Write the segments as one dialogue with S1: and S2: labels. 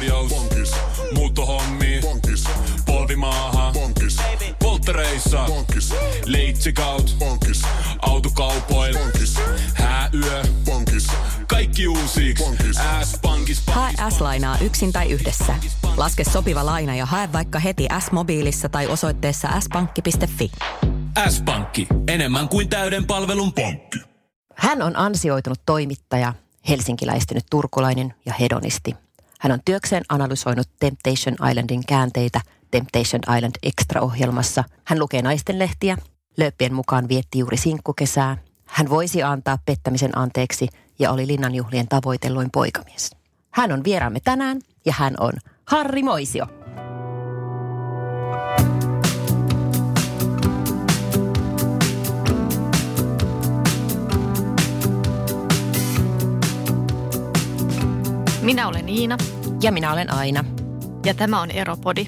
S1: tarjous. Bonkis. Muuttohommi. Bonkis. Polvimaaha. Bonkis. Polttereissa. Bonkis. Leitsikaut. Bonkis. Autokaupoil. Bonkis. Hääyö. Bonkis. Kaikki uusi. S-pankis.
S2: Hae S-lainaa yksin tai yhdessä. Laske sopiva laina ja hae vaikka heti S-mobiilissa tai osoitteessa s-pankki.fi.
S1: S-pankki. Enemmän kuin täyden palvelun pankki.
S3: Hän on ansioitunut toimittaja, helsinkiläistynyt turkulainen ja hedonisti. Hän on työkseen analysoinut Temptation Islandin käänteitä Temptation Island Extra-ohjelmassa. Hän lukee naistenlehtiä. Lööppien mukaan vietti juuri sinkkukesää. Hän voisi antaa pettämisen anteeksi ja oli linnanjuhlien tavoitelluin poikamies. Hän on vieraamme tänään ja hän on Harri Moisio.
S4: Minä olen Iina
S3: Ja minä olen Aina.
S4: ja tämä on Eropodi.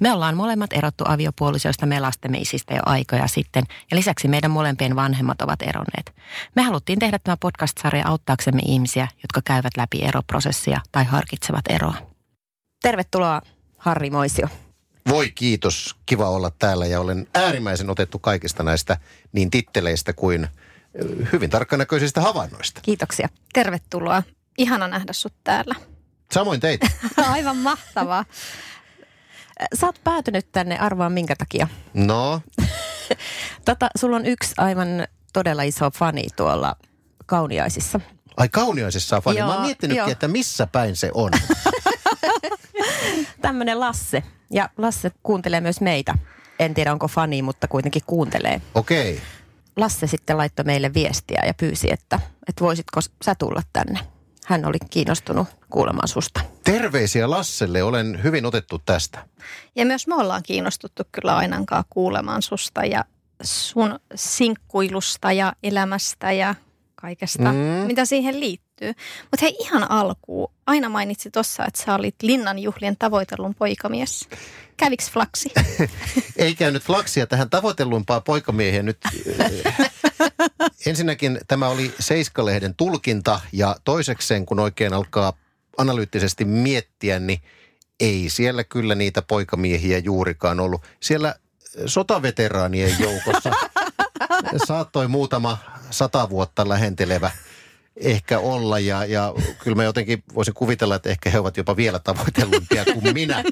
S3: Me ollaan molemmat erottu aviopuolisoista me lastemme isistä jo aikoja sitten ja lisäksi meidän molempien vanhemmat ovat eronneet. Me haluttiin tehdä tämä podcast-sarja auttaaksemme ihmisiä, jotka käyvät läpi eroprosessia tai harkitsevat eroa. Tervetuloa Harri Moisio.
S5: Voi kiitos, kiva olla täällä ja olen äärimmäisen otettu kaikista näistä niin titteleistä kuin ö, hyvin tarkkanäköisistä havainnoista.
S3: Kiitoksia.
S4: Tervetuloa. Ihana nähdä sut täällä.
S5: Samoin teitä.
S4: Aivan mahtavaa.
S3: Sä oot päätynyt tänne arvaan minkä takia.
S5: No,
S3: Tota, sulla on yksi aivan todella iso fani tuolla Kauniaisissa.
S5: ai kauniaisessa on fani. Mä
S3: Joo,
S5: oon miettinytkin,
S3: joo.
S5: että missä päin se on.
S3: Tämmöinen Lasse. Ja Lasse kuuntelee myös meitä. En tiedä onko fani, mutta kuitenkin kuuntelee.
S5: Okei. Okay.
S3: Lasse sitten laittoi meille viestiä ja pyysi, että, että voisitko sä tulla tänne. Hän oli kiinnostunut kuulemaan susta.
S5: Terveisiä Lasselle, olen hyvin otettu tästä.
S4: Ja myös me ollaan kiinnostuttu kyllä Ainankaan kuulemaan susta ja sun sinkkuilusta ja elämästä ja kaikesta,
S5: mm.
S4: mitä siihen liittyy. Mutta hei ihan alkuun. Aina mainitsi tuossa, että sä olit linnanjuhlien tavoitellun poikamies. Käviks flaksi?
S5: Ei käynyt flaksia tähän tavoitellumpaa poikamiehiä nyt. Ensinnäkin tämä oli Seiska-lehden tulkinta ja toisekseen kun oikein alkaa analyyttisesti miettiä, niin ei siellä kyllä niitä poikamiehiä juurikaan ollut. Siellä sotaveteraanien joukossa saattoi muutama sata vuotta lähentelevä ehkä olla ja, ja kyllä mä jotenkin voisin kuvitella, että ehkä he ovat jopa vielä tavoitellumpia kuin minä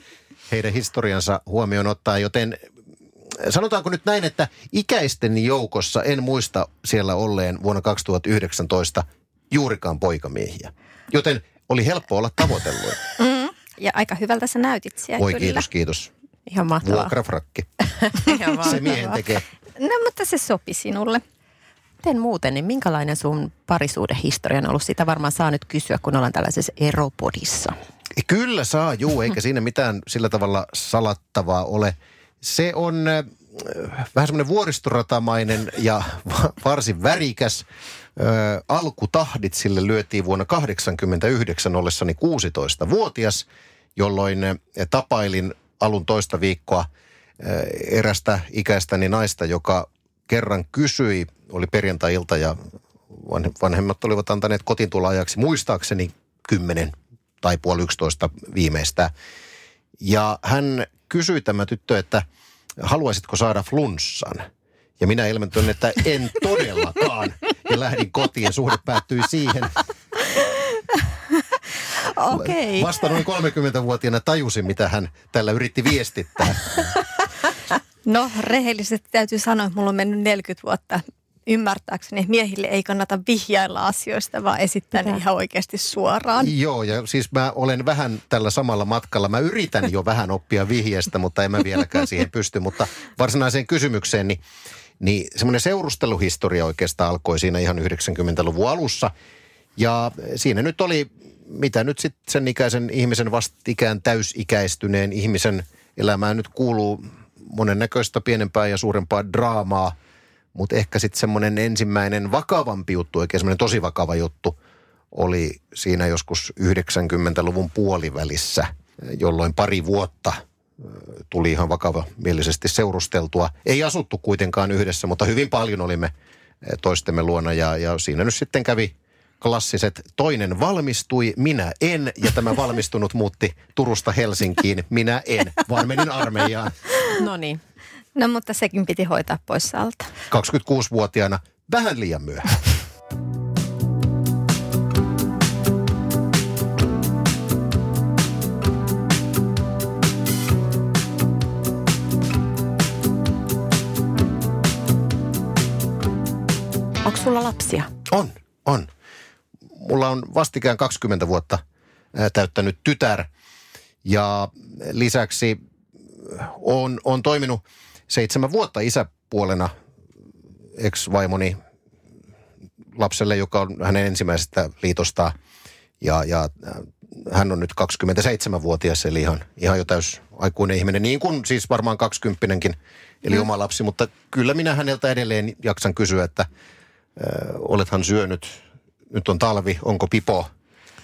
S5: heidän historiansa huomioon ottaa, joten sanotaanko nyt näin, että ikäisten joukossa en muista siellä olleen vuonna 2019 juurikaan poikamiehiä. Joten oli helppo olla tavoitellut.
S4: Mm. Ja aika hyvältä sä näytit siellä
S5: Voi
S4: kyllä.
S5: kiitos, kiitos.
S3: Ihan mahtavaa.
S5: Vuokrafrakki.
S3: Ihan
S5: Se miehen tekee.
S4: No mutta se sopi sinulle.
S3: Miten muuten, niin minkälainen sun parisuudehistoria on ollut? Sitä varmaan saa nyt kysyä, kun ollaan tällaisessa eropodissa.
S5: Kyllä saa, juu, eikä siinä mitään sillä tavalla salattavaa ole. Se on äh, vähän semmoinen vuoristoratamainen ja va- varsin värikäs. Ö, alkutahdit sille lyötiin vuonna 1989 ollessani 16-vuotias, jolloin äh, tapailin alun toista viikkoa äh, erästä ikäistäni naista, joka kerran kysyi, oli perjantai-ilta ja vanhe- vanhemmat olivat antaneet kotiin tulla ajaksi muistaakseni kymmenen tai puoli yksitoista viimeistä. Ja hän kysyi tämä tyttö, että haluaisitko saada flunssan? Ja minä ilmentyin, että en todellakaan. Ja lähdin kotiin ja suhde päättyi siihen.
S3: Okei.
S5: Vasta noin 30-vuotiaana tajusin, mitä hän tällä yritti viestittää.
S4: No rehellisesti täytyy sanoa, että mulla on mennyt 40 vuotta ymmärtääkseni, että miehille ei kannata vihjailla asioista, vaan esittää ne ihan oikeasti suoraan.
S5: Joo, ja siis mä olen vähän tällä samalla matkalla. Mä yritän jo vähän oppia vihjeestä, mutta en mä vieläkään siihen pysty. Mutta varsinaiseen kysymykseen, niin, niin semmoinen seurusteluhistoria oikeastaan alkoi siinä ihan 90-luvun alussa. Ja siinä nyt oli, mitä nyt sitten sen ikäisen ihmisen vastikään täysikäistyneen ihmisen elämään nyt kuuluu monennäköistä pienempää ja suurempaa draamaa. Mutta ehkä sitten semmoinen ensimmäinen vakavampi juttu, oikein semmoinen tosi vakava juttu, oli siinä joskus 90-luvun puolivälissä, jolloin pari vuotta tuli ihan vakava mielisesti seurusteltua. Ei asuttu kuitenkaan yhdessä, mutta hyvin paljon olimme toistemme luona ja, ja siinä nyt sitten kävi klassiset toinen valmistui, minä en, ja tämä valmistunut muutti Turusta Helsinkiin, minä en, vaan menin armeijaan.
S3: No niin.
S4: No mutta sekin piti hoitaa pois alta.
S5: 26-vuotiaana vähän liian myöhään.
S3: Onko sulla lapsia?
S5: On, on. Mulla on vastikään 20 vuotta täyttänyt tytär ja lisäksi on, on toiminut seitsemän vuotta isäpuolena ex-vaimoni lapselle, joka on hänen ensimmäisestä liitosta ja, ja äh, hän on nyt 27-vuotias, eli ihan, ihan jo täys aikuinen ihminen, niin kuin siis varmaan 20 eli mm. oma lapsi, mutta kyllä minä häneltä edelleen jaksan kysyä, että äh, olethan syönyt, nyt on talvi, onko pipo,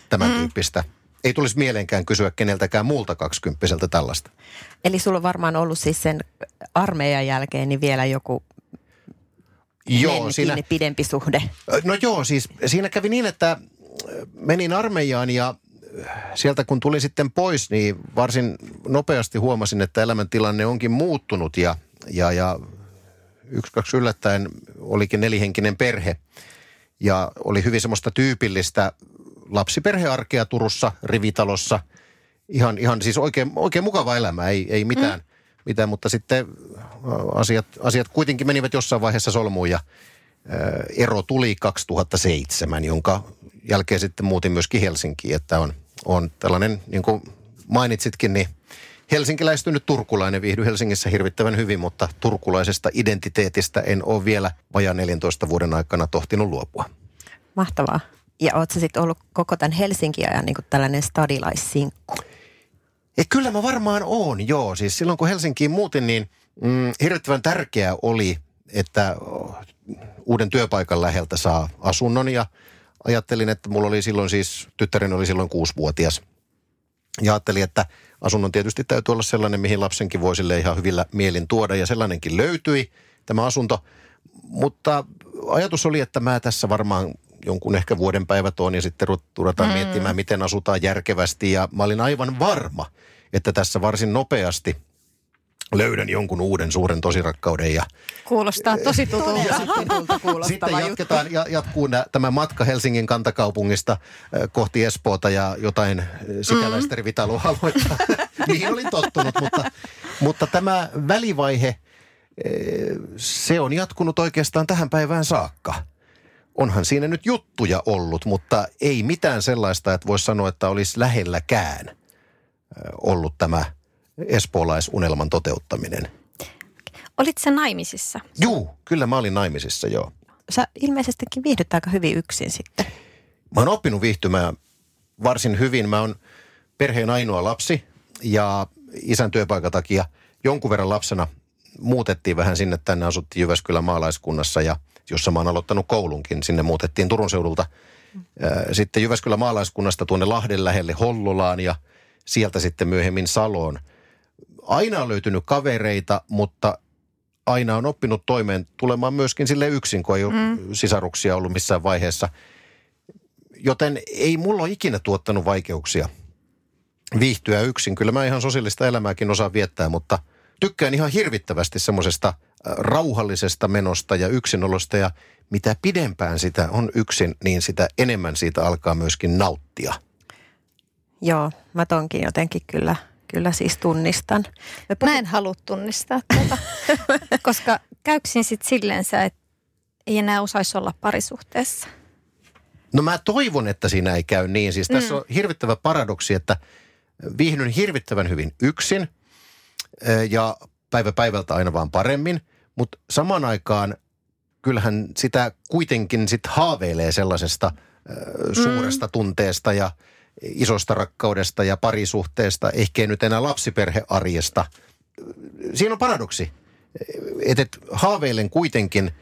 S5: tämän mm. tyyppistä. Ei tulisi mieleenkään kysyä keneltäkään muulta kaksikymppiseltä tällaista.
S3: Eli sulla on varmaan ollut siis sen armeijan jälkeen niin vielä joku
S5: Joo, siinä,
S3: pidempi suhde.
S5: No joo, siis siinä kävi niin, että menin armeijaan ja sieltä kun tuli sitten pois, niin varsin nopeasti huomasin, että elämäntilanne onkin muuttunut ja, ja, ja yksi, kaksi yllättäen olikin nelihenkinen perhe. Ja oli hyvin semmoista tyypillistä lapsiperhearkea Turussa, rivitalossa. Ihan, ihan siis oikein, oikein mukava elämä, ei, ei mitään, mm. mitään, mutta sitten asiat, asiat kuitenkin menivät jossain vaiheessa solmuun ja ero tuli 2007, jonka jälkeen sitten muutin myöskin Helsinkiin, että on, on tällainen, niin kuin mainitsitkin, niin helsinkiläistynyt turkulainen, viihdy Helsingissä hirvittävän hyvin, mutta turkulaisesta identiteetistä en ole vielä vajaan 14 vuoden aikana tohtinut luopua.
S3: Mahtavaa. Ja ootko sitten ollut koko tämän Helsinki ajan niin tällainen stadilaisinkku?
S5: Ja kyllä mä varmaan oon, joo. Siis silloin kun Helsinkiin muutin, niin mm, hirvittävän tärkeää oli, että uuden työpaikan läheltä saa asunnon ja ajattelin, että mulla oli silloin siis, tyttäreni oli silloin kuusivuotias. Ja ajattelin, että asunnon tietysti täytyy olla sellainen, mihin lapsenkin voi sille ihan hyvillä mielin tuoda ja sellainenkin löytyi, tämä asunto. Mutta ajatus oli, että mä tässä varmaan jonkun ehkä vuoden päivät on ja sitten ruvetaan mm. miettimään, miten asutaan järkevästi. Ja mä olin aivan varma, että tässä varsin nopeasti löydän jonkun uuden suuren tosirakkauden. Ja,
S4: Kuulostaa tosi tutulta.
S5: Ja sitten, sitten jatketaan, ja, jatkuu nä, tämä matka Helsingin kantakaupungista äh, kohti Espoota ja jotain sikäläistä mm. Niihin olin tottunut, mutta, mutta tämä välivaihe, se on jatkunut oikeastaan tähän päivään saakka onhan siinä nyt juttuja ollut, mutta ei mitään sellaista, että voisi sanoa, että olisi lähelläkään ollut tämä espoolaisunelman toteuttaminen.
S4: Olit sä naimisissa?
S5: Juu, kyllä mä olin naimisissa, joo.
S3: Sä ilmeisestikin viihdyt aika hyvin yksin sitten.
S5: Mä oon oppinut viihtymään varsin hyvin. Mä oon perheen ainoa lapsi ja isän työpaikan takia jonkun verran lapsena muutettiin vähän sinne tänne, asuttiin Jyväskylän maalaiskunnassa ja – jossa mä oon aloittanut koulunkin. Sinne muutettiin Turun seudulta sitten Jyväskylän maalaiskunnasta tuonne Lahden lähelle Hollolaan ja sieltä sitten myöhemmin Saloon. Aina on löytynyt kavereita, mutta aina on oppinut toimeen tulemaan myöskin sille yksin, kun ei ole mm. sisaruksia ollut missään vaiheessa. Joten ei mulla ole ikinä tuottanut vaikeuksia viihtyä yksin. Kyllä mä ihan sosiaalista elämääkin osaan viettää, mutta tykkään ihan hirvittävästi semmoisesta – rauhallisesta menosta ja yksinolosta ja mitä pidempään sitä on yksin, niin sitä enemmän siitä alkaa myöskin nauttia.
S3: Joo, mä tonkin jotenkin kyllä, kyllä siis tunnistan.
S4: puhut... Mä en halua tunnistaa tätä, koska käyksin sitten silleensä, että ei enää osaisi olla parisuhteessa.
S5: No mä toivon, että siinä ei käy niin. Siis tässä mm. on hirvittävä paradoksi, että viihdyn hirvittävän hyvin yksin ja päivä päivältä aina vaan paremmin – mutta samaan aikaan kyllähän sitä kuitenkin sit haaveilee sellaisesta äh, suuresta mm. tunteesta ja isosta rakkaudesta ja parisuhteesta, ehkä nyt enää lapsiperhearjesta. Siinä on paradoksi, että et haaveilen kuitenkin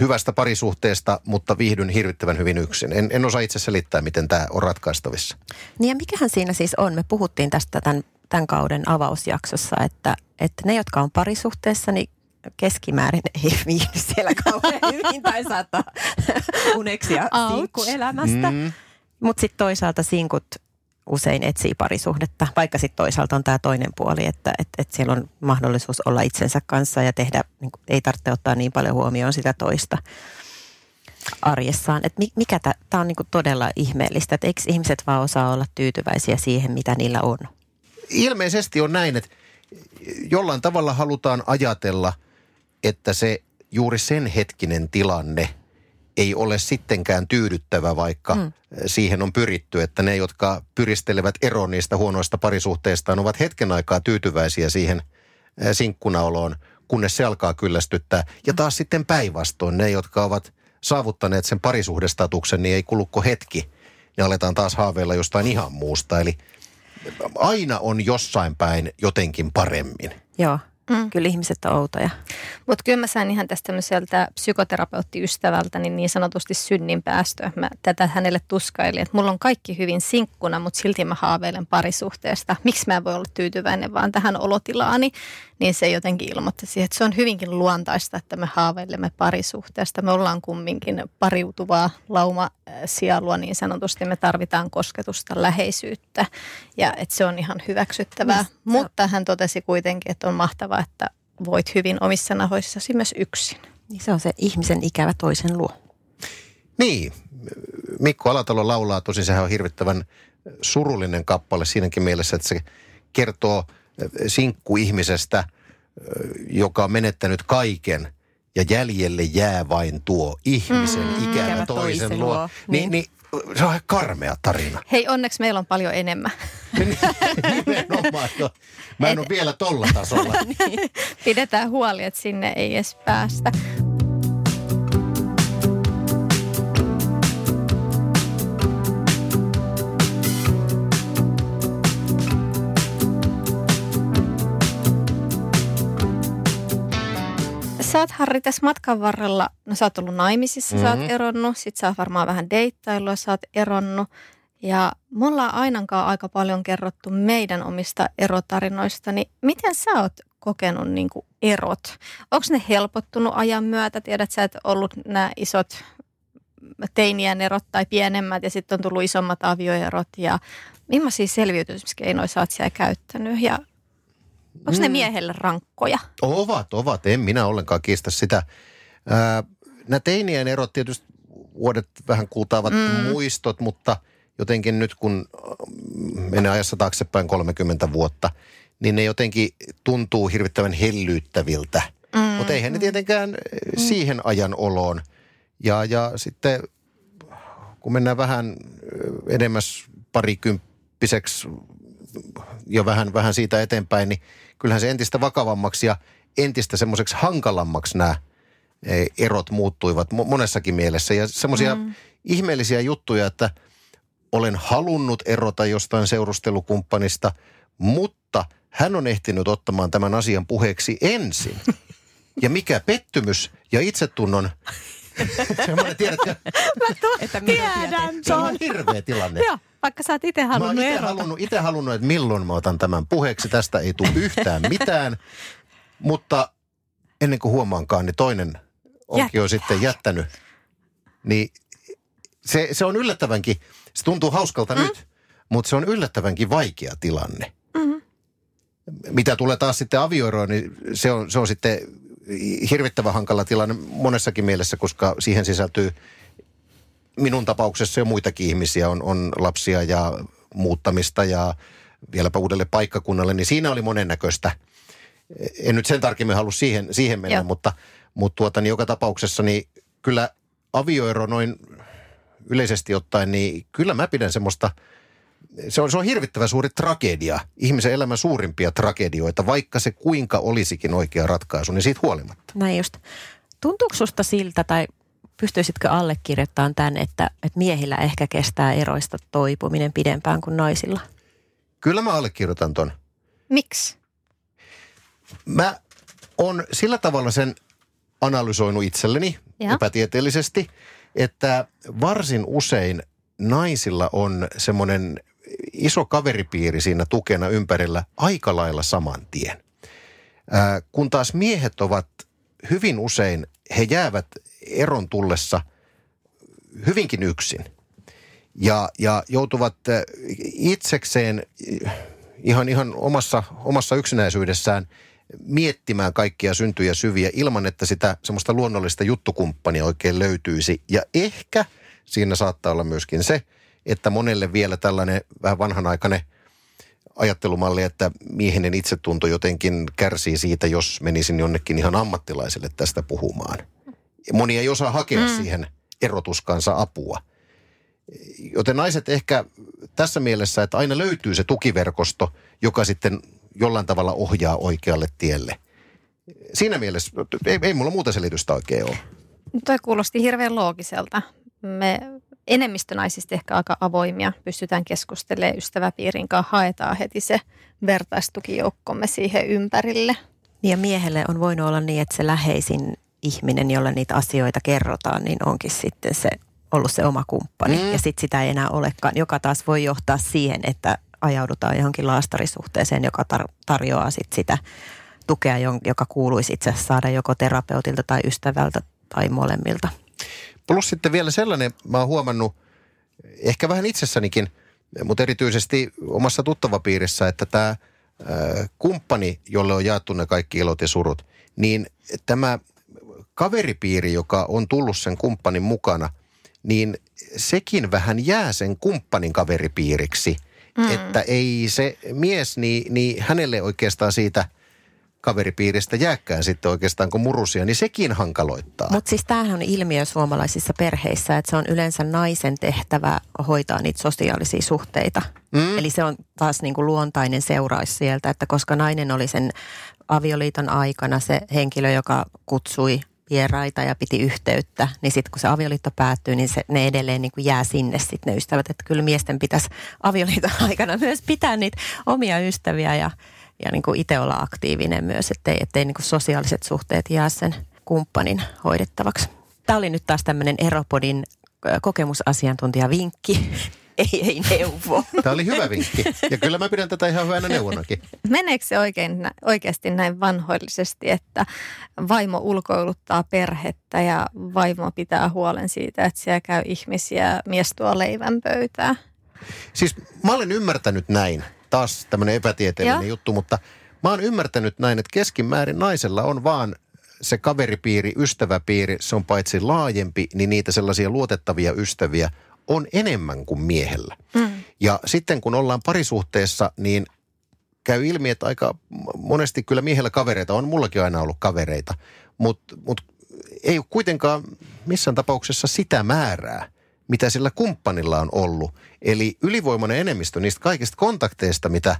S5: hyvästä parisuhteesta, mutta viihdyn hirvittävän hyvin yksin. En, en osaa itse selittää, miten tämä on ratkaistavissa.
S3: Niin ja mikähän siinä siis on? Me puhuttiin tästä tämän, tämän kauden avausjaksossa, että, että ne, jotka on parisuhteessa, niin keskimäärin ei viihdy siellä kauhean hyvin tai saattaa uneksia sinkkuelämästä. Mm. Mutta sitten toisaalta sinkut usein etsii parisuhdetta, vaikka sitten toisaalta on tämä toinen puoli, että et, et siellä on mahdollisuus olla itsensä kanssa ja tehdä, niin kuin, ei tarvitse ottaa niin paljon huomioon sitä toista arjessaan. Et mi, mikä tämä on niin kuin todella ihmeellistä, että eikö ihmiset vaan osaa olla tyytyväisiä siihen, mitä niillä on?
S5: Ilmeisesti on näin, että jollain tavalla halutaan ajatella, että se juuri sen hetkinen tilanne ei ole sittenkään tyydyttävä, vaikka mm. siihen on pyritty, että ne, jotka pyristelevät eroon niistä huonoista parisuhteistaan, ovat hetken aikaa tyytyväisiä siihen eh, sinkkunaoloon, kunnes se alkaa kyllästyttää. Ja taas sitten päinvastoin ne, jotka ovat saavuttaneet sen parisuhdestatuksen, niin ei kulukko hetki, niin aletaan taas haaveilla jostain ihan muusta. Eli aina on jossain päin jotenkin paremmin.
S3: Joo, mm. kyllä ihmiset on outoja.
S4: Mutta kyllä mä sain ihan tästä tämmöiseltä psykoterapeuttiystävältä niin, niin sanotusti synnin päästöä. Mä tätä hänelle tuskailin, että mulla on kaikki hyvin sinkkuna, mutta silti mä haaveilen parisuhteesta. Miksi mä en voi olla tyytyväinen vaan tähän olotilaani? Niin se jotenkin ilmoitti siihen, että se on hyvinkin luontaista, että me haaveilemme parisuhteesta. Me ollaan kumminkin pariutuvaa lauma sielua niin sanotusti. Me tarvitaan kosketusta, läheisyyttä ja että se on ihan hyväksyttävää. Mistä? Mutta hän totesi kuitenkin, että on mahtavaa, että voit hyvin omissa nahoissasi myös yksin.
S3: Niin se on se ihmisen ikävä toisen luo.
S5: Niin, Mikko Alatalo laulaa, tosin sehän on hirvittävän surullinen kappale siinäkin mielessä, että se kertoo sinkkuihmisestä, joka on menettänyt kaiken ja jäljelle jää vain tuo ihmisen mm, ikävä, ikävä toisen, toisen luo. luo. Niin, niin. niin se on karmea tarina.
S4: Hei, onneksi meillä on paljon enemmän.
S5: Nimenomaan. No, mä en Et... ole vielä tolla tasolla.
S4: niin. Pidetään huoli, että sinne ei edes päästä. Sä oot Harri tässä matkan varrella, no sä oot ollut naimisissa, mm-hmm. sä oot mhm. eronnut, sit sä oot varmaan vähän deittailua, sä oot eronnut. Ja me ollaan ainakaan aika paljon kerrottu meidän omista erotarinoista, niin miten sä oot kokenut niin kuin erot? Onko ne helpottunut ajan myötä? Tiedät sä, että ollut nämä isot teinien erot tai pienemmät ja sitten on tullut isommat avioerot ja millaisia selviytymiskeinoja sä oot siellä käyttänyt ja onko mm. ne miehelle rankkoja?
S5: Ovat, ovat. En minä ollenkaan kiistä sitä. Nämä teinien erot tietysti vuodet vähän kultaavat mm. muistot, mutta – jotenkin nyt kun menee ajassa taaksepäin 30 vuotta, niin ne jotenkin tuntuu hirvittävän hellyyttäviltä. Mm. Mutta eihän ne tietenkään mm. siihen ajan oloon. Ja, ja sitten kun mennään vähän edemmäs parikymppiseksi jo vähän, vähän siitä eteenpäin, niin kyllähän se entistä vakavammaksi ja entistä semmoiseksi hankalammaksi nämä e, erot muuttuivat monessakin mielessä. Ja semmoisia mm. ihmeellisiä juttuja, että – olen halunnut erota jostain seurustelukumppanista, mutta hän on ehtinyt ottamaan tämän asian puheeksi ensin. Ja mikä pettymys ja itsetunnon Semmoinen, tiedätkö?
S4: Mä että tiedän.
S5: Se on hirveä tilanne.
S4: Joo, vaikka sä oot itse halunnut mä
S5: ite halunnut, ite halunnut, että milloin mä otan tämän puheeksi. Tästä ei tule yhtään mitään. Mutta ennen kuin huomaankaan, niin toinen onkin Jättä. jo sitten jättänyt. Niin se, se on yllättävänkin se tuntuu hauskalta mm. nyt, mutta se on yllättävänkin vaikea tilanne. Mm-hmm. Mitä tulee taas sitten avioeroon, niin se on, se on sitten hirvittävän hankala tilanne monessakin mielessä, koska siihen sisältyy minun tapauksessa jo muitakin ihmisiä. On, on lapsia ja muuttamista ja vieläpä uudelle paikkakunnalle, niin siinä oli monennäköistä. En nyt sen tarkemmin halua siihen, siihen mennä, Joo. mutta, mutta tuota, niin joka tapauksessa niin kyllä avioero noin yleisesti ottaen, niin kyllä mä pidän semmoista, se on, se on hirvittävän suuri tragedia, ihmisen elämän suurimpia tragedioita, vaikka se kuinka olisikin oikea ratkaisu, niin siitä huolimatta.
S3: Näin just. Tuntuuko susta siltä tai pystyisitkö allekirjoittamaan tämän, että, että miehillä ehkä kestää eroista toipuminen pidempään kuin naisilla?
S5: Kyllä mä allekirjoitan ton.
S4: Miksi?
S5: Mä on sillä tavalla sen analysoinut itselleni ja. epätieteellisesti – että varsin usein naisilla on semmoinen iso kaveripiiri siinä tukena ympärillä aika lailla saman tien. Ää, kun taas miehet ovat hyvin usein he jäävät eron tullessa hyvinkin yksin. Ja, ja joutuvat äh, itsekseen ihan, ihan omassa, omassa yksinäisyydessään miettimään kaikkia syntyjä syviä ilman, että sitä semmoista luonnollista juttukumppania oikein löytyisi. Ja ehkä siinä saattaa olla myöskin se, että monelle vielä tällainen vähän vanhanaikainen ajattelumalli, että miehinen itsetunto jotenkin kärsii siitä, jos menisin jonnekin ihan ammattilaiselle tästä puhumaan. Moni ei osaa hakea mm. siihen erotuskansa apua. Joten naiset ehkä tässä mielessä, että aina löytyy se tukiverkosto, joka sitten jollain tavalla ohjaa oikealle tielle. Siinä mielessä ei, ei mulla muuta selitystä oikein ole.
S4: Toi kuulosti hirveän loogiselta. Me enemmistö naisista ehkä aika avoimia, pystytään keskustelemaan ystäväpiirin kanssa, haetaan heti se vertaistukijoukkomme siihen ympärille.
S3: Ja miehelle on voinut olla niin, että se läheisin ihminen, jolle niitä asioita kerrotaan, niin onkin sitten se ollut se oma kumppani. Mm. Ja sitten sitä ei enää olekaan, joka taas voi johtaa siihen, että ajaudutaan johonkin laastarisuhteeseen, joka tar- tarjoaa sit sitä tukea, joka kuuluisi itse saada joko terapeutilta tai ystävältä tai molemmilta.
S5: Plus sitten vielä sellainen, mä oon huomannut ehkä vähän itsessänikin, mutta erityisesti omassa tuttavapiirissä, että tämä kumppani, jolle on jaettu ne kaikki ilot ja surut, niin tämä kaveripiiri, joka on tullut sen kumppanin mukana, niin sekin vähän jää sen kumppanin kaveripiiriksi. Mm. Että ei se mies, niin, niin hänelle oikeastaan siitä – kaveripiiristä jääkään sitten oikeastaan kuin murusia, niin sekin hankaloittaa.
S3: Mutta siis tämähän on ilmiö suomalaisissa perheissä, että se on yleensä naisen tehtävä hoitaa niitä sosiaalisia suhteita. Mm. Eli se on taas niin kuin luontainen seuraus sieltä, että koska nainen oli sen avioliiton aikana se henkilö, joka kutsui vieraita ja piti yhteyttä, niin sitten kun se avioliitto päättyy, niin se, ne edelleen niin kuin jää sinne sitten ne ystävät. Että kyllä miesten pitäisi avioliiton aikana myös pitää niitä omia ystäviä ja ja niin kuin itse olla aktiivinen myös, ettei, ettei niin kuin sosiaaliset suhteet jää sen kumppanin hoidettavaksi. Tämä oli nyt taas tämmöinen Eropodin kokemusasiantuntija vinkki. ei, ei neuvo.
S5: Tämä oli hyvä vinkki. Ja kyllä mä pidän tätä ihan hyvänä neuvonakin.
S4: Meneekö se oikein, oikeasti näin vanhoillisesti, että vaimo ulkoiluttaa perhettä ja vaimo pitää huolen siitä, että siellä käy ihmisiä, mies tuo leivän pöytää?
S5: Siis mä olen ymmärtänyt näin, taas tämmöinen epätieteellinen ja. juttu, mutta mä oon ymmärtänyt näin, että keskimäärin naisella on vaan se kaveripiiri, ystäväpiiri, se on paitsi laajempi, niin niitä sellaisia luotettavia ystäviä on enemmän kuin miehellä. Mm. Ja sitten kun ollaan parisuhteessa, niin käy ilmi, että aika monesti kyllä miehellä kavereita on, mullakin aina ollut kavereita, mutta mut ei ole kuitenkaan missään tapauksessa sitä määrää, mitä sillä kumppanilla on ollut. Eli ylivoimainen enemmistö niistä kaikista kontakteista, mitä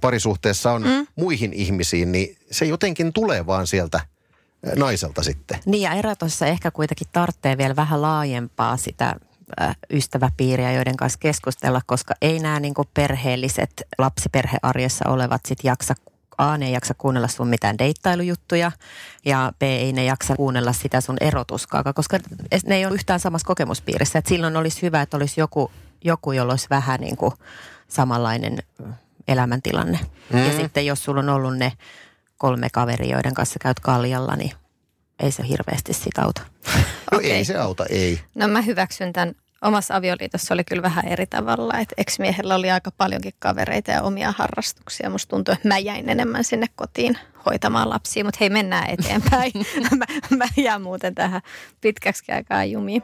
S5: parisuhteessa on mm. muihin ihmisiin, niin se jotenkin tulee vaan sieltä naiselta sitten.
S3: Niin ja erotossa ehkä kuitenkin tarvitsee vielä vähän laajempaa sitä ystäväpiiriä, joiden kanssa keskustella, koska ei nämä niin perheelliset lapsiperhearjessa olevat sit jaksa A, ne ei jaksa kuunnella sun mitään deittailujuttuja ja B, ei ne jaksa kuunnella sitä sun erotuskaakaan, koska ne ei ole yhtään samassa kokemuspiirissä. Et silloin olisi hyvä, että olisi joku, joku jolla olisi vähän niin kuin samanlainen elämäntilanne. Mm. Ja sitten jos sulla on ollut ne kolme kaveria, joiden kanssa käyt kaljalla, niin ei se hirveästi sitä auta.
S5: No okay. ei se auta, ei.
S4: No mä hyväksyn tämän omassa avioliitossa oli kyllä vähän eri tavalla. Että ex-miehellä oli aika paljonkin kavereita ja omia harrastuksia. Musta tuntuu, että mä jäin enemmän sinne kotiin hoitamaan lapsia, mutta hei mennään eteenpäin. mä, mä jään muuten tähän pitkäksi aikaa jumiin.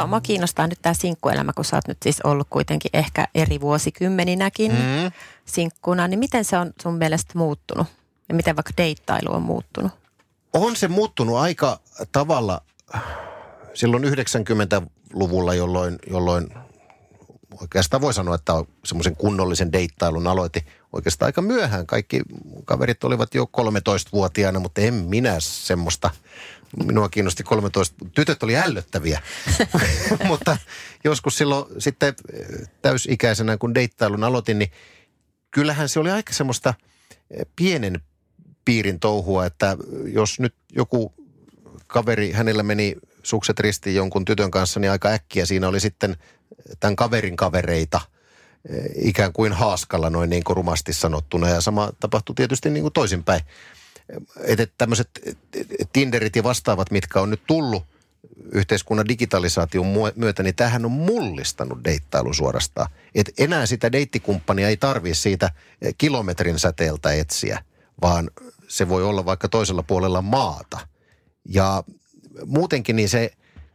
S3: Joo, mä kiinnostaa nyt tämä sinkkuelämä, kun sä oot nyt siis ollut kuitenkin ehkä eri vuosikymmeninäkin mm. sinkkuna, niin miten se on sun mielestä muuttunut? Ja miten vaikka deittailu on muuttunut?
S5: On se muuttunut aika tavalla silloin 90-luvulla, jolloin, jolloin oikeastaan voi sanoa, että semmoisen kunnollisen deittailun aloitti oikeastaan aika myöhään. Kaikki kaverit olivat jo 13-vuotiaana, mutta en minä semmoista minua kiinnosti 13. Tytöt oli ällöttäviä, mutta joskus silloin sitten eh, täysikäisenä, kun deittailun aloitin, niin kyllähän se oli aika semmoista eh, pienen piirin touhua, että jos nyt joku kaveri, hänellä meni sukset ristiin jonkun tytön kanssa, niin aika äkkiä siinä oli sitten tämän kaverin kavereita eh, ikään kuin haaskalla noin niin kuin rumasti sanottuna. Ja sama tapahtui tietysti niin kuin toisinpäin. Että tämmöiset Tinderit ja vastaavat, mitkä on nyt tullut yhteiskunnan digitalisaation myötä, niin tämähän on mullistanut deittailu suorastaan. Et enää sitä deittikumppania ei tarvitse siitä eh, kilometrin säteeltä etsiä, vaan se voi olla vaikka toisella puolella maata. Ja muutenkin niin se,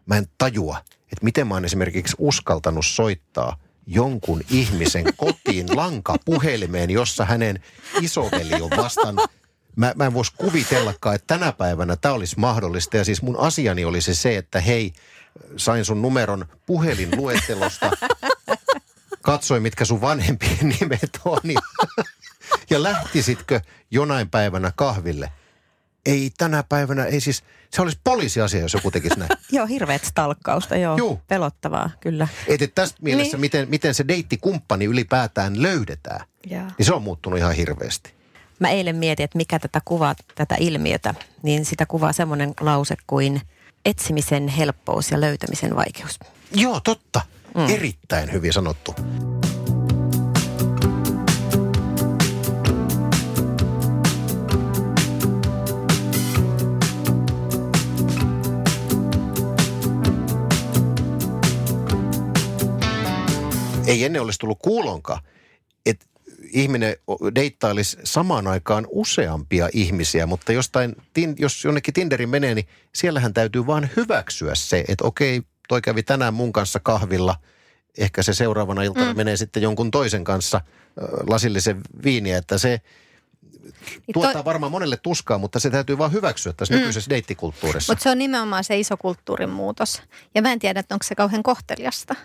S5: mä en tajua, että miten mä oon esimerkiksi uskaltanut soittaa jonkun ihmisen kotiin lankapuhelimeen, jossa hänen isoveli on vastannut mä, mä en voisi kuvitellakaan, että tänä päivänä tämä olisi mahdollista. Ja siis mun asiani olisi se, että hei, sain sun numeron puhelinluettelosta, katsoin mitkä sun vanhempien nimet on ja, ja lähtisitkö jonain päivänä kahville. Ei tänä päivänä, ei siis, se olisi poliisiasia, jos joku tekisi näin.
S3: joo, hirveät stalkkausta, joo. Juu. Pelottavaa, kyllä.
S5: Et, et tästä mielessä, niin. miten, miten se deittikumppani ylipäätään löydetään, ja. niin se on muuttunut ihan hirveästi
S3: mä eilen mietin, että mikä tätä kuvaa, tätä ilmiötä, niin sitä kuvaa semmoinen lause kuin etsimisen helppous ja löytämisen vaikeus.
S5: Joo, totta. Mm. Erittäin hyvin sanottu. Ei ennen olisi tullut kuulonkaan, ihminen deittailisi samaan aikaan useampia ihmisiä, mutta jostain, jos jonnekin Tinderin menee, niin siellähän täytyy vaan hyväksyä se, että okei, toi kävi tänään mun kanssa kahvilla, ehkä se seuraavana iltana mm. menee sitten jonkun toisen kanssa lasillisen viiniä, että se niin tuottaa toi... varmaan monelle tuskaa, mutta se täytyy vaan hyväksyä tässä mm. nykyisessä deittikulttuurissa.
S4: Mutta se on nimenomaan se iso kulttuurin muutos. Ja mä en tiedä, että onko se kauhean kohteliasta.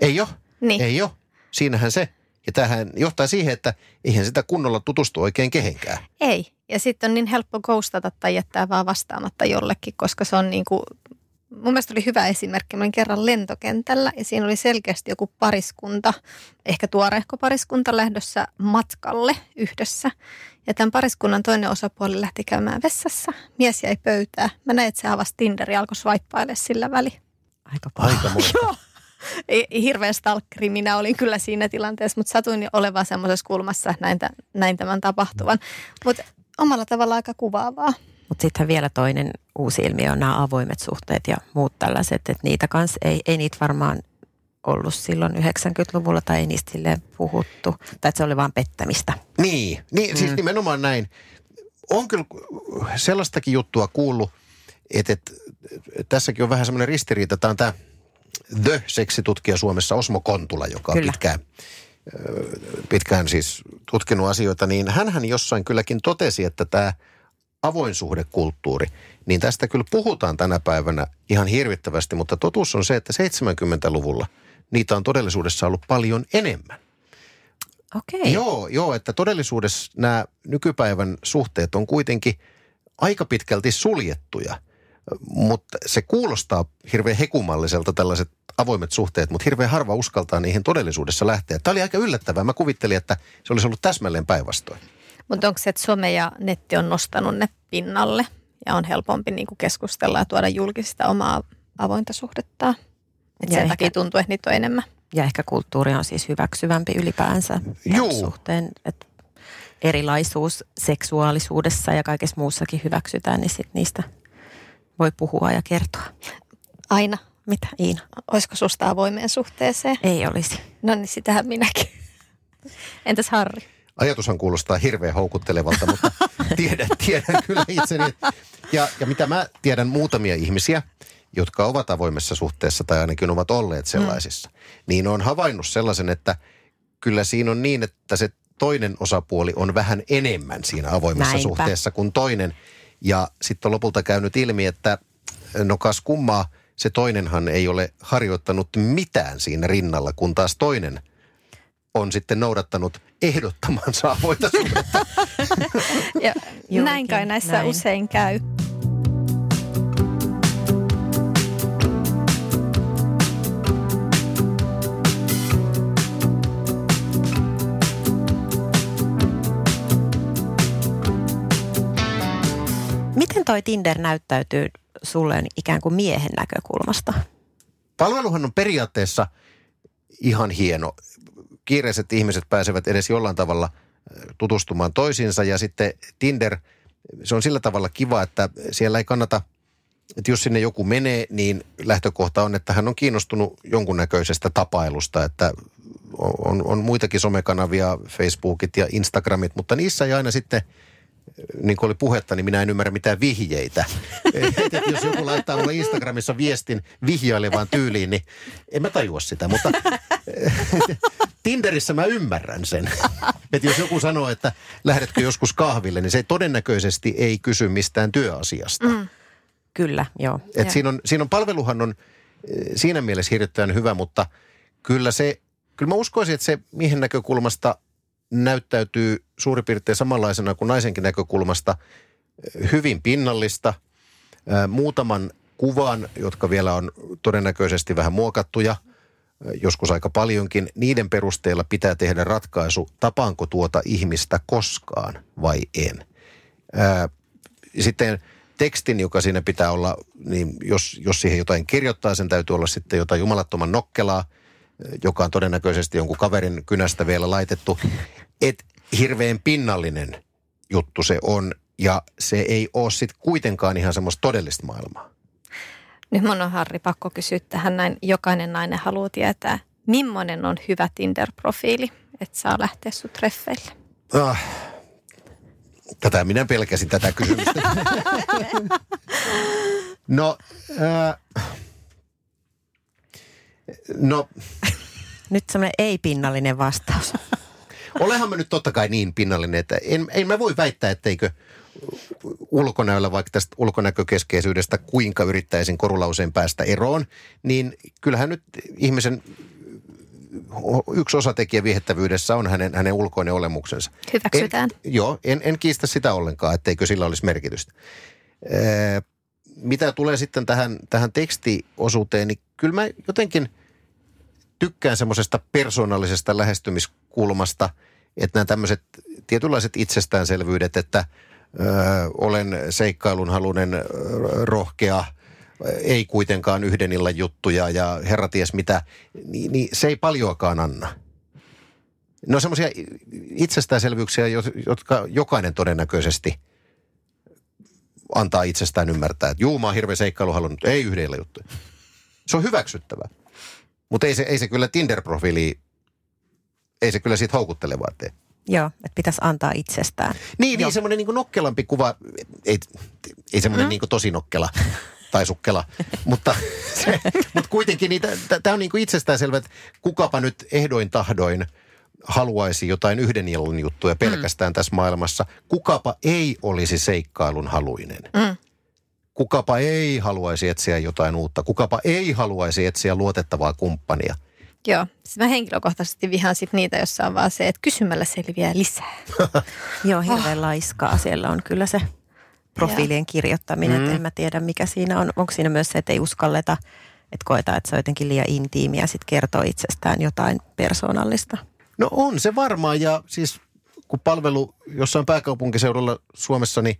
S5: Ei ole. Niin. Ei ole. Siinähän se. Ja tähän johtaa siihen, että eihän sitä kunnolla tutustu oikein kehenkään.
S4: Ei. Ja sitten on niin helppo koustata tai jättää vaan vastaamatta jollekin, koska se on niin kuin, mun mielestä oli hyvä esimerkki. Mä olin kerran lentokentällä ja siinä oli selkeästi joku pariskunta, ehkä tuoreehko pariskunta lähdössä matkalle yhdessä. Ja tämän pariskunnan toinen osapuoli lähti käymään vessassa. Mies jäi pöytää. Mä näin, että se avasi Tinder ja alkoi swipeaille sillä väli.
S3: Aika paha. Aika
S4: Joo hirveä stalkeri minä olin kyllä siinä tilanteessa, mutta satuin olevan semmoisessa kulmassa näin, näin tämän tapahtuvan. Mutta omalla tavalla aika kuvaavaa.
S3: Mutta sitten vielä toinen uusi ilmiö on nämä avoimet suhteet ja muut tällaiset, että niitä kanssa ei, ei niitä varmaan ollut silloin 90-luvulla tai ei niistä silleen puhuttu. Tai että se oli vaan pettämistä.
S5: Niin, niin siis mm. siis nimenomaan näin. On kyllä sellaistakin juttua kuullut, että, että tässäkin on vähän semmoinen ristiriita. Tämä on tämä The-seksitutkija Suomessa Osmo Kontula, joka on pitkään, pitkään siis tutkinut asioita, niin hän jossain kylläkin totesi, että tämä avoin suhdekulttuuri, niin tästä kyllä puhutaan tänä päivänä ihan hirvittävästi, mutta totuus on se, että 70-luvulla niitä on todellisuudessa ollut paljon enemmän.
S3: Okei.
S5: Joo, joo, että todellisuudessa nämä nykypäivän suhteet on kuitenkin aika pitkälti suljettuja – mutta se kuulostaa hirveän hekumalliselta tällaiset avoimet suhteet, mutta hirveän harva uskaltaa niihin todellisuudessa lähteä. Tämä oli aika yllättävää. Mä kuvittelin, että se olisi ollut täsmälleen päinvastoin.
S4: Mutta onko se, että some ja netti on nostanut ne pinnalle ja on helpompi niinku keskustella ja tuoda julkista omaa avointa suhdetta? Että sen ehkä, takia tuntuu, että niitä on enemmän.
S3: Ja ehkä kulttuuri on siis hyväksyvämpi ylipäänsä suhteen. Että erilaisuus seksuaalisuudessa ja kaikessa muussakin hyväksytään, niin sit niistä – voi puhua ja kertoa.
S4: Aina.
S3: Mitä Iina?
S4: Olisiko susta avoimeen suhteeseen?
S3: Ei olisi.
S4: No niin, sitähän minäkin. Entäs Harri?
S5: Ajatushan kuulostaa hirveän houkuttelevalta, mutta tiedän, tiedän kyllä itseni. Ja, ja mitä mä tiedän muutamia ihmisiä, jotka ovat avoimessa suhteessa tai ainakin ovat olleet sellaisissa, mm. niin on havainnut sellaisen, että kyllä siinä on niin, että se toinen osapuoli on vähän enemmän siinä avoimessa Näinpä. suhteessa kuin toinen. Ja sitten on lopulta käynyt ilmi, että no kas kummaa, se toinenhan ei ole harjoittanut mitään siinä rinnalla, kun taas toinen on sitten noudattanut ehdottomansa avointa
S4: ja näin kai näissä näin. usein käy.
S3: Miten toi Tinder näyttäytyy sulle ikään kuin miehen näkökulmasta?
S5: Palveluhan on periaatteessa ihan hieno. Kiireiset ihmiset pääsevät edes jollain tavalla tutustumaan toisiinsa ja sitten Tinder, se on sillä tavalla kiva, että siellä ei kannata, että jos sinne joku menee, niin lähtökohta on, että hän on kiinnostunut jonkunnäköisestä tapailusta, että on, on muitakin somekanavia, Facebookit ja Instagramit, mutta niissä ei aina sitten – niin kuin oli puhetta, niin minä en ymmärrä mitään vihjeitä. Et, et jos joku laittaa mulle Instagramissa viestin vihjailevaan tyyliin, niin en mä tajua sitä. Mutta Tinderissä mä ymmärrän sen. Että jos joku sanoo, että lähdetkö joskus kahville, niin se todennäköisesti ei kysy mistään työasiasta. Mm.
S3: Kyllä, joo.
S5: Et siinä, on, siinä on palveluhan on eh, siinä mielessä hirvittävän hyvä, mutta kyllä se, kyllä mä uskoisin, että se mihin näkökulmasta näyttäytyy suurin piirtein samanlaisena kuin naisenkin näkökulmasta hyvin pinnallista. Muutaman kuvan, jotka vielä on todennäköisesti vähän muokattuja, joskus aika paljonkin, niiden perusteella pitää tehdä ratkaisu, tapaanko tuota ihmistä koskaan vai en. Sitten tekstin, joka siinä pitää olla, niin jos, jos siihen jotain kirjoittaa, sen täytyy olla sitten jotain jumalattoman nokkelaa, joka on todennäköisesti jonkun kaverin kynästä vielä laitettu että hirveän pinnallinen juttu se on ja se ei ole sitten kuitenkaan ihan semmoista todellista maailmaa.
S4: Nyt mun on Harri pakko kysyä tähän näin. Jokainen nainen haluaa tietää, millainen on hyvä Tinder-profiili, että saa lähteä sun treffeille? Ah,
S5: tätä minä pelkäsin tätä kysymystä. no, äh, no.
S3: Nyt semmoinen ei-pinnallinen vastaus.
S5: Olehan mä nyt totta kai niin pinnallinen, että en, en mä voi väittää, etteikö ulkonäöllä, vaikka tästä ulkonäkökeskeisyydestä, kuinka yrittäisin korulauseen päästä eroon, niin kyllähän nyt ihmisen yksi osatekijä viehättävyydessä on hänen, hänen ulkoinen olemuksensa.
S4: Hyväksytään.
S5: En, joo, en, en kiistä sitä ollenkaan, etteikö sillä olisi merkitystä. Ee, mitä tulee sitten tähän, tähän tekstiosuuteen, niin kyllä mä jotenkin tykkään semmoisesta persoonallisesta lähestymiskulmasta – että nämä tämmöiset tietynlaiset itsestäänselvyydet, että ö, olen seikkailun halunen, rohkea, ei kuitenkaan yhden illan juttuja ja herra ties mitä, niin, niin se ei paljoakaan anna. Ne on semmoisia itsestäänselvyyksiä, jotka jokainen todennäköisesti antaa itsestään ymmärtää, että juu, mä oon hirveä seikkailuhalunnut, ei yhden illan juttuja. Se on hyväksyttävä. Mutta ei se, ei se kyllä Tinder-profiili ei se kyllä siitä houkuttelevaa tee.
S3: Joo, että pitäisi antaa itsestään.
S5: Niin, niin semmoinen niin nokkelampi kuva, ei, ei semmoinen mm. niin tosi nokkela tai sukkela, mutta, se, mutta kuitenkin niin, tämä on niin itsestäänselvä, että kukapa nyt ehdoin tahdoin haluaisi jotain yhden illan juttuja pelkästään mm. tässä maailmassa. Kukapa ei olisi seikkailun haluinen. Mm. Kukapa ei haluaisi etsiä jotain uutta. Kukapa ei haluaisi etsiä luotettavaa kumppania –
S4: Joo, siis mä henkilökohtaisesti vihaan sit niitä, jossa on vaan se, että kysymällä selviää lisää.
S3: Joo, hirveän oh. laiskaa siellä on kyllä se profiilien kirjoittaminen, mm. että en mä tiedä mikä siinä on. Onko siinä myös se, että ei uskalleta, että koetaan, että se on jotenkin liian intiimiä ja sitten kertoo itsestään jotain persoonallista?
S5: No on se varmaan ja siis kun palvelu jossain pääkaupunkiseudulla Suomessa, niin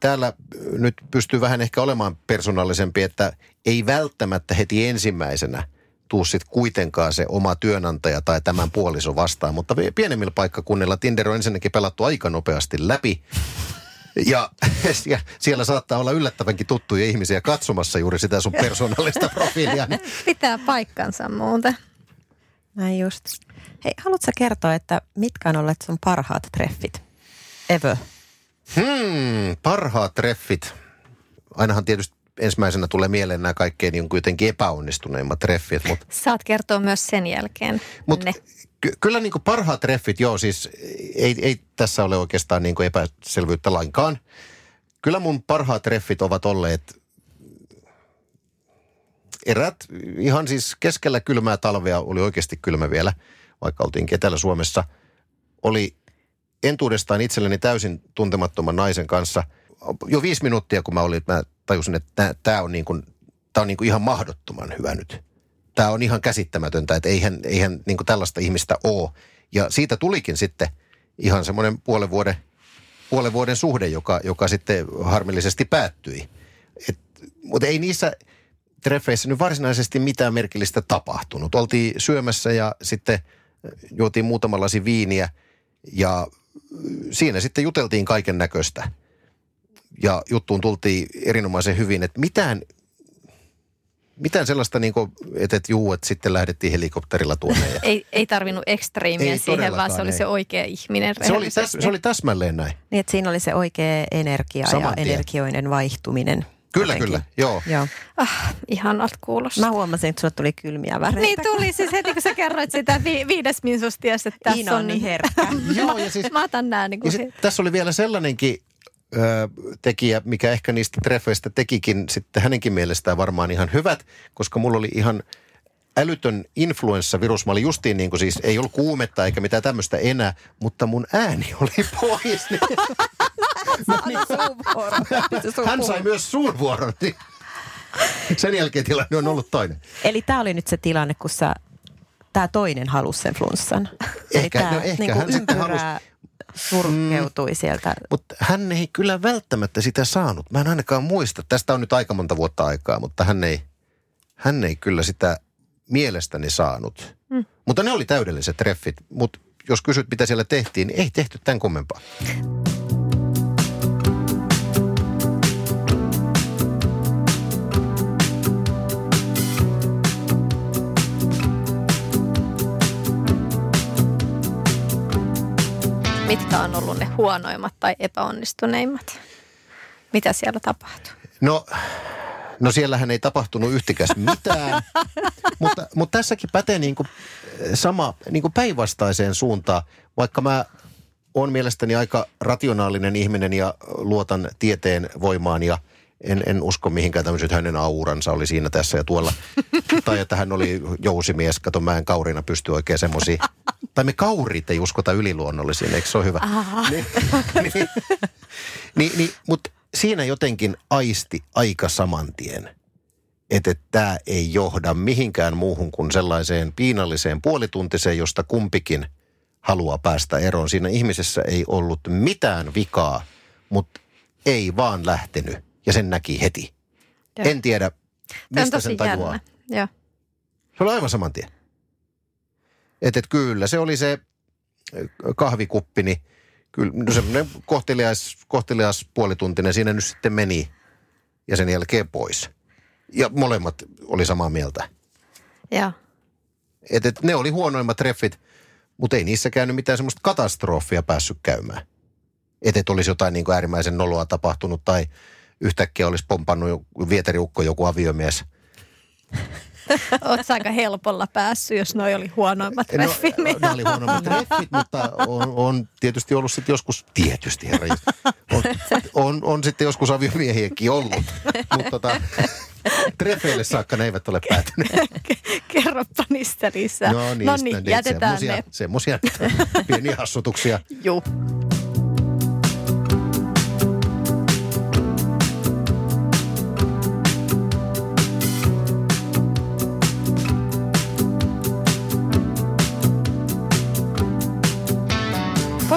S5: täällä nyt pystyy vähän ehkä olemaan persoonallisempi, että ei välttämättä heti ensimmäisenä – tuu sitten kuitenkaan se oma työnantaja tai tämän puoliso vastaan. Mutta pienemmillä paikkakunnilla Tinder on ensinnäkin pelattu aika nopeasti läpi. Ja, ja siellä saattaa olla yllättävänkin tuttuja ihmisiä katsomassa juuri sitä sun persoonallista profiilia.
S4: Pitää paikkansa muuten.
S3: Näin just. Hei, haluatko kertoa, että mitkä on olleet sun parhaat treffit? Ever.
S5: Hmm, parhaat treffit. Ainahan tietysti ensimmäisenä tulee mieleen nämä kaikkein niin jotenkin epäonnistuneimmat treffit. Mutta,
S4: Saat kertoa myös sen jälkeen
S5: Mutta ky- kyllä niin kuin parhaat treffit, joo siis ei, ei tässä ole oikeastaan niin kuin epäselvyyttä lainkaan. Kyllä mun parhaat treffit ovat olleet erät ihan siis keskellä kylmää talvea, oli oikeasti kylmä vielä, vaikka oltiin Etelä-Suomessa. Oli entuudestaan itselleni täysin tuntemattoman naisen kanssa – jo viisi minuuttia, kun mä olin, mä tajusin, että tämä on, niin kuin, tää on niin kuin ihan mahdottoman hyvä nyt. Tämä on ihan käsittämätöntä, että eihän, eihän niin kuin tällaista ihmistä ole. Ja siitä tulikin sitten ihan semmoinen puolen vuoden, puolen vuoden suhde, joka, joka sitten harmillisesti päättyi. Et, mutta ei niissä treffeissä nyt varsinaisesti mitään merkillistä tapahtunut. Oltiin syömässä ja sitten juotiin muutama lasi viiniä ja siinä sitten juteltiin kaiken näköistä. Ja juttuun tultiin erinomaisen hyvin, että mitään, mitään sellaista, niin kuin, että, että juu, että sitten lähdettiin helikopterilla tuonne. Ja...
S4: ei, ei tarvinnut ekstriimiä
S5: Ei
S4: siihen, vaan se oli
S5: ei.
S4: se oikea ihminen.
S5: se, oli täs, se oli täsmälleen näin.
S3: Niin, että siinä oli se oikea energia
S5: Saman
S3: ja
S5: tien.
S3: energioinen vaihtuminen.
S5: Kyllä,
S3: jotenkin.
S5: kyllä, joo.
S3: Joo.
S4: Ah, ihanalta kuulostaa.
S3: Mä huomasin, että sulle tuli kylmiä väreitä.
S4: Niin tuli siis heti, kun sä kerroit sitä vi- viides minusta, että tässä
S3: Iina on niin herkkä.
S5: Joo, ja siis-
S4: Mä otan nää niin
S5: Ja
S4: kuin
S5: sit, tässä oli vielä sellainenkin ö, tekijä, mikä ehkä niistä treffeistä tekikin sitten hänenkin mielestään varmaan ihan hyvät, koska mulla oli ihan älytön influenssavirus. Mä olin justiin niin kuin siis, ei ollut kuumetta eikä mitään tämmöistä enää, mutta mun ääni oli pois. Niin hän sai myös suun vuoron. Niin sen jälkeen tilanne on ollut toinen.
S3: Eli tämä oli nyt se tilanne, kun sä, tämä toinen halusi sen flunssan.
S5: Ehkä-
S3: tää
S5: no ehkä
S3: niinku
S5: hän sitten
S3: ympyrää surkeutui sieltä.
S5: Mutta hän ei kyllä välttämättä sitä saanut. Mä en ainakaan muista. Tästä on nyt aika monta vuotta aikaa, mutta hän ei, hän ei kyllä sitä mielestäni saanut. Mm. Mutta ne oli täydelliset treffit. Mutta jos kysyt, mitä siellä tehtiin, niin ei tehty tämän kummempaa.
S4: mitkä on ollut ne huonoimmat tai epäonnistuneimmat. Mitä siellä tapahtuu?
S5: No, no siellähän ei tapahtunut yhtikäs mitään, mutta, mutta tässäkin pätee niin kuin sama niin kuin päinvastaiseen suuntaan, vaikka mä on mielestäni aika rationaalinen ihminen ja luotan tieteen voimaan ja en, en usko mihinkään tämmöiset hänen auransa oli siinä tässä ja tuolla. tai että hän oli jousimies, kato mä en kaurina pysty oikein semmoisiin. Tai me kaurit ei uskota yliluonnollisiin, eikö se ole hyvä? Niin, niin, niin, niin, mutta siinä jotenkin aisti aika saman tien, että tämä ei johda mihinkään muuhun kuin sellaiseen piinalliseen puolituntiseen, josta kumpikin haluaa päästä eroon. Siinä ihmisessä ei ollut mitään vikaa, mutta ei vaan lähtenyt ja sen näki heti.
S4: Joo.
S5: En tiedä,
S4: Tämä on
S5: mistä sen tajuaa.
S4: Joo.
S5: Se oli aivan saman tien. Että et kyllä, se oli se ö, kahvikuppi, niin kyllä no semmoinen kohtelias, kohtelias puolituntinen siinä nyt sitten meni ja sen jälkeen pois. Ja molemmat oli samaa mieltä.
S4: Joo.
S5: Että et ne oli huonoimmat treffit, mutta ei niissä käynyt mitään semmoista katastrofia päässyt käymään. Että et olisi jotain niin kuin äärimmäisen noloa tapahtunut tai yhtäkkiä olisi pompannut joku vieteriukko joku aviomies –
S4: Oletko aika helpolla päässyt, jos noi oli huonoimmat
S5: No,
S4: treffit? niin-
S5: ne oli huonommat treffit, mutta on, on tietysti ollut sitten joskus, tietysti herra, on, on, on sitten joskus aviomiehiäkin ollut, mutta tota, treffeille saakka ne eivät ole päätyneet.
S4: Kerropa niistä lisää.
S5: No niin,
S4: no niin jätetään
S5: semmosia,
S4: ne.
S5: Semmoisia pieniä hassutuksia.
S4: Juu.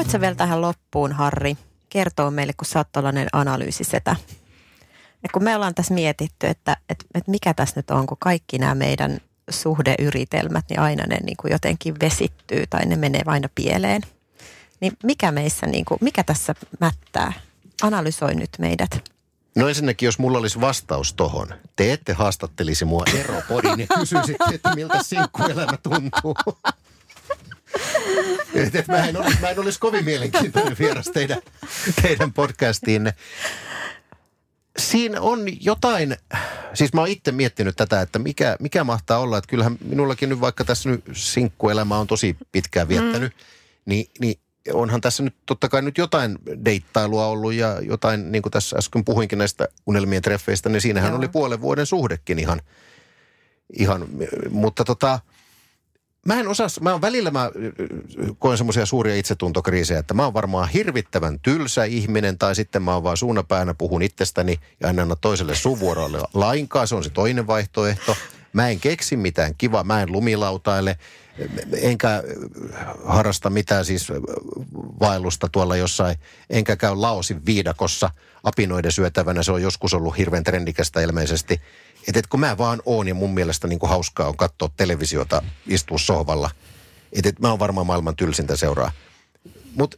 S3: Voit sä vielä tähän loppuun, Harri, kertoa meille, kun sä oot tällainen analyysisetä. Ja kun me ollaan tässä mietitty, että, että, että mikä tässä nyt on, kun kaikki nämä meidän suhdeyritelmät, niin aina ne niin kuin jotenkin vesittyy tai ne menee aina pieleen. Niin mikä meissä, niin kuin, mikä tässä mättää? Analysoi nyt meidät.
S5: No ensinnäkin, jos mulla olisi vastaus tohon, te ette haastattelisi mua eropodin ja kysyisitte, että miltä sinkkuelämä tuntuu. Et, et mä, en olisi, mä en olisi kovin mielenkiintoinen vieras teidän, teidän podcastiinne. Siinä on jotain, siis mä oon itse miettinyt tätä, että mikä, mikä mahtaa olla, että kyllähän minullakin nyt vaikka tässä nyt sinkkuelämä on tosi pitkään viettänyt, mm. niin, niin onhan tässä nyt totta kai nyt jotain deittailua ollut ja jotain, niin kuin tässä äsken puhuinkin näistä unelmien treffeistä, niin siinähän
S3: Joo.
S5: oli puolen vuoden suhdekin ihan, ihan mutta tota, mä en osaa, mä oon välillä mä koen semmoisia suuria itsetuntokriisejä, että mä oon varmaan hirvittävän tylsä ihminen tai sitten mä oon vaan suunapäänä puhun itsestäni ja en anna toiselle suvuorolle lainkaan, se on se toinen vaihtoehto. Mä en keksi mitään kivaa, mä en lumilautaile, enkä harrasta mitään siis vaellusta tuolla jossain, enkä käy Laosin viidakossa apinoiden syötävänä. Se on joskus ollut hirveän trendikästä ilmeisesti. Että et kun mä vaan oon ja mun mielestä niin kuin hauskaa on katsoa televisiota, istua sohvalla. Että et mä oon varmaan maailman tylsintä seuraa. Mutta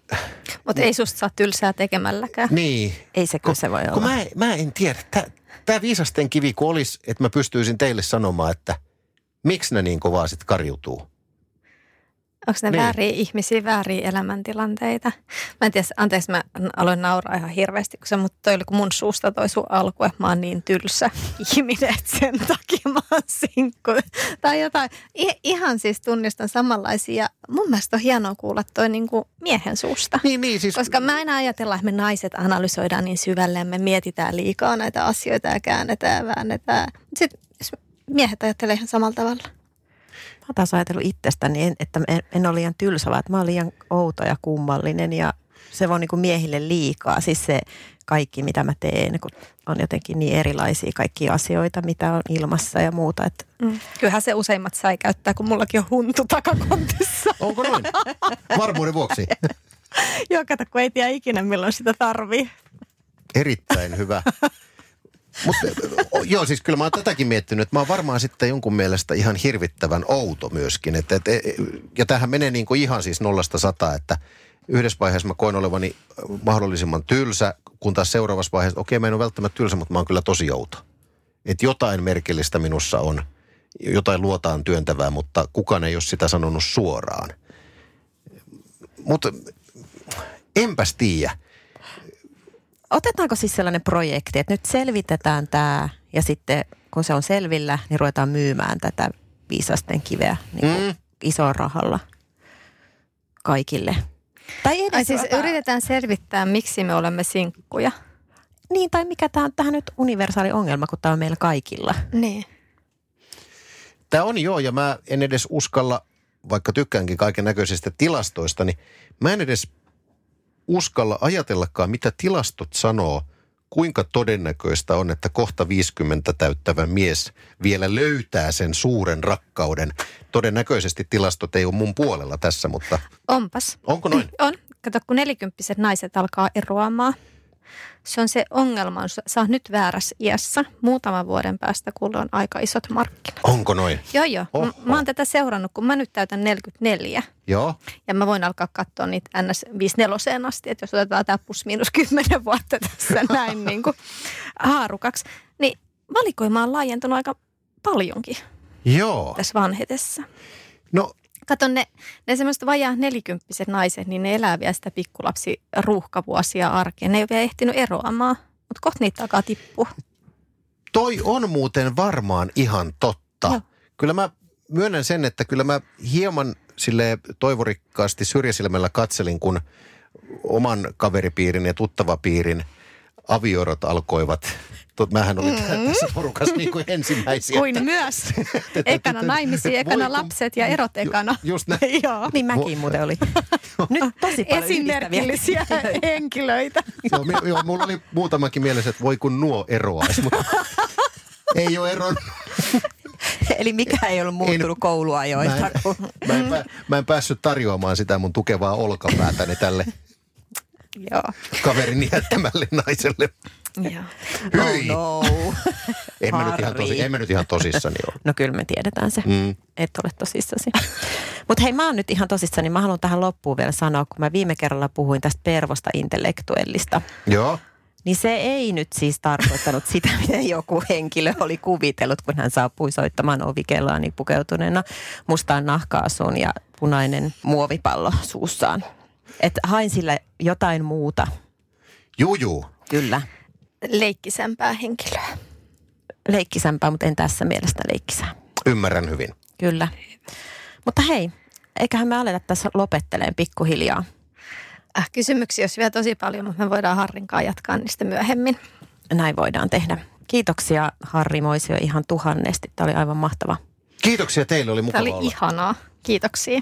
S4: Mutta ei susta saa tylsää tekemälläkään.
S5: niin,
S3: Ei se kyllä se voi
S5: kun
S3: olla.
S5: mä, mä en tiedä, tämä viisasten kivi kun olisi, että mä pystyisin teille sanomaan, että miksi ne niin kovaa sitten karjutuu.
S4: Onko ne
S5: Niin.
S4: niin. vääriä ihmisiä, vääriä elämäntilanteita? Mä en tiedä, anteeksi mä aloin nauraa ihan hirveästi, kun se mut toi oli kun mun suusta toi sun alku, että mä oon niin tylsä ihminen, että sen takia mä oon sinkku. Tai jotain. I- ihan siis tunnistan samanlaisia. Mun mielestä on hienoa kuulla toi niinku miehen suusta.
S5: Niin, niin siis...
S4: Koska mä en ajatella, että me naiset analysoidaan niin syvälle ja me mietitään liikaa näitä asioita ja käännetään ja väännetään. Sitten miehet ajattelee ihan samalla tavalla.
S3: Mä oon taas ajatellut itsestäni, en- että en, en ole liian tylsä, vaan että mä oon liian outo ja kummallinen ja se on niin kuin miehille liikaa. Siis se kaikki, mitä mä teen, kun on jotenkin niin erilaisia kaikkia asioita, mitä on ilmassa ja muuta. Että
S4: Mm. Kyllähän se useimmat sai käyttää, kun mullakin on huntu takakontissa.
S5: Onko noin? Varmuuden vuoksi.
S4: Joo, kato, kun ei tiedä ikinä milloin sitä tarvii.
S5: Erittäin hyvä. Mutta joo, siis kyllä mä oon tätäkin miettinyt, että mä oon varmaan sitten jonkun mielestä ihan hirvittävän outo myöskin. Et, et, et, ja tämähän menee niin kuin ihan siis nollasta sata, että yhdessä vaiheessa mä koen olevani mahdollisimman tylsä, kun taas seuraavassa vaiheessa, okei mä en ole välttämättä tylsä, mutta mä oon kyllä tosi outo. Että jotain merkillistä minussa on, jotain luotaan työntävää, mutta kukaan ei ole sitä sanonut suoraan. Mutta enpäs tiedä.
S3: Otetaanko siis sellainen projekti, että nyt selvitetään tämä ja sitten kun se on selvillä, niin ruvetaan myymään tätä viisasten kiveä niin
S5: Mm.
S3: isolla rahalla kaikille. Tai edes
S4: Ai siis yritetään selvittää, miksi me olemme sinkkuja.
S3: Niin, tai mikä tämä on tähän nyt universaali ongelma, kun tämä on meillä kaikilla.
S4: Niin.
S5: Tämä on joo, ja mä en edes uskalla, vaikka tykkäänkin kaiken näköisistä tilastoista, niin mä en edes uskalla ajatellakaan, mitä tilastot sanoo, kuinka todennäköistä on, että kohta 50 täyttävä mies vielä löytää sen suuren rakkauden. Todennäköisesti tilastot ei ole mun puolella tässä, mutta
S4: Onpas.
S5: onko noin?
S4: On. Kato, kun nelikymppiset naiset alkaa eroamaan. Se on se ongelma, sä- sä oot nyt väärässä iässä. Muutaman vuoden päästä, kun on aika isot markkinat.
S5: Onko noin?
S4: Joo, joo.
S5: Oho.
S4: Oho. Mä oon tätä seurannut, kun mä nyt täytän 44.
S5: Joo.
S4: Ja mä voin alkaa katsoa niitä NS 54 asti, että jos otetaan tämä plus miinus 10 vuotta tässä näin niin kuin haarukaksi, niin valikoima on laajentunut aika paljonkin
S5: Joo.
S4: tässä vanhetessa.
S5: No
S4: Kato, ne, ne semmoiset vajaa nelikymppiset naiset, niin ne elää vielä sitä pikkulapsi ruuhkavuosia arkea. Ne ei ole vielä ehtinyt eroamaan, mutta kohta niitä alkaa tippua.
S5: toi on muuten varmaan ihan totta.
S4: Joo.
S5: Kyllä mä myönnän sen, että kyllä mä hieman sille toivorikkaasti syrjäsilmällä katselin, kun oman kaveripiirin ja tuttavapiirin avioerot alkoivat. Tot, mähän olin mm. tässä porukassa niin kuin ensimmäisiä.
S4: Kuin myös. Ekana naimisiin, ekana
S5: Voi kun-
S4: lapset ja erot ekana.
S5: Ju- just näin.
S4: Joo.
S3: Niin mäkin muuten oli. Nyt tosi paljon
S4: Esimerkillisiä henkilöitä.
S5: Joo, mi- joo, mulla oli muutamakin mielessä, että voi kun nuo eroaisi, mutta ei ole eronnut.
S3: Eli mikä ei ollut muuttunut
S5: Mä
S3: kouluajoilta.
S5: en, mä, en, mä en päässyt tarjoamaan sitä mun tukevaa olkapäätäni tälle
S4: Joo.
S5: kaverin jättämälle naiselle.
S4: Joo.
S5: Hyi!
S3: Oh no.
S5: En mä, nyt ihan tosi, en mä nyt ihan tosissani ole.
S3: No kyllä me tiedetään se.
S5: Mm.
S3: Et ole tosissasi. Mutta hei, mä oon nyt ihan tosissani. Mä haluan tähän loppuun vielä sanoa, kun mä viime kerralla puhuin tästä pervosta intellektuellista.
S5: Joo.
S3: Niin se ei nyt siis tarkoittanut sitä, miten joku henkilö oli kuvitellut, kun hän saapui soittamaan ovikellaani pukeutuneena mustaan nahkaasuun ja punainen muovipallo suussaan. Että hain sillä jotain muuta,
S5: Juu, juu.
S3: kyllä.
S4: Leikkisempää henkilöä.
S3: Leikkisämpää, mutta en tässä mielestä leikkisää.
S5: Ymmärrän hyvin.
S3: Kyllä. Mutta hei, eiköhän me aleta tässä lopetteleen pikkuhiljaa.
S4: Äh, kysymyksiä olisi vielä tosi paljon, mutta me voidaan Harrinkaan jatkaa niistä myöhemmin.
S3: Näin voidaan tehdä. Kiitoksia Harri Moisio ihan tuhannesti. Tämä oli aivan mahtava.
S5: Kiitoksia teille, oli
S4: Tämä
S5: mukava
S4: oli
S5: olla.
S4: ihanaa. Kiitoksia.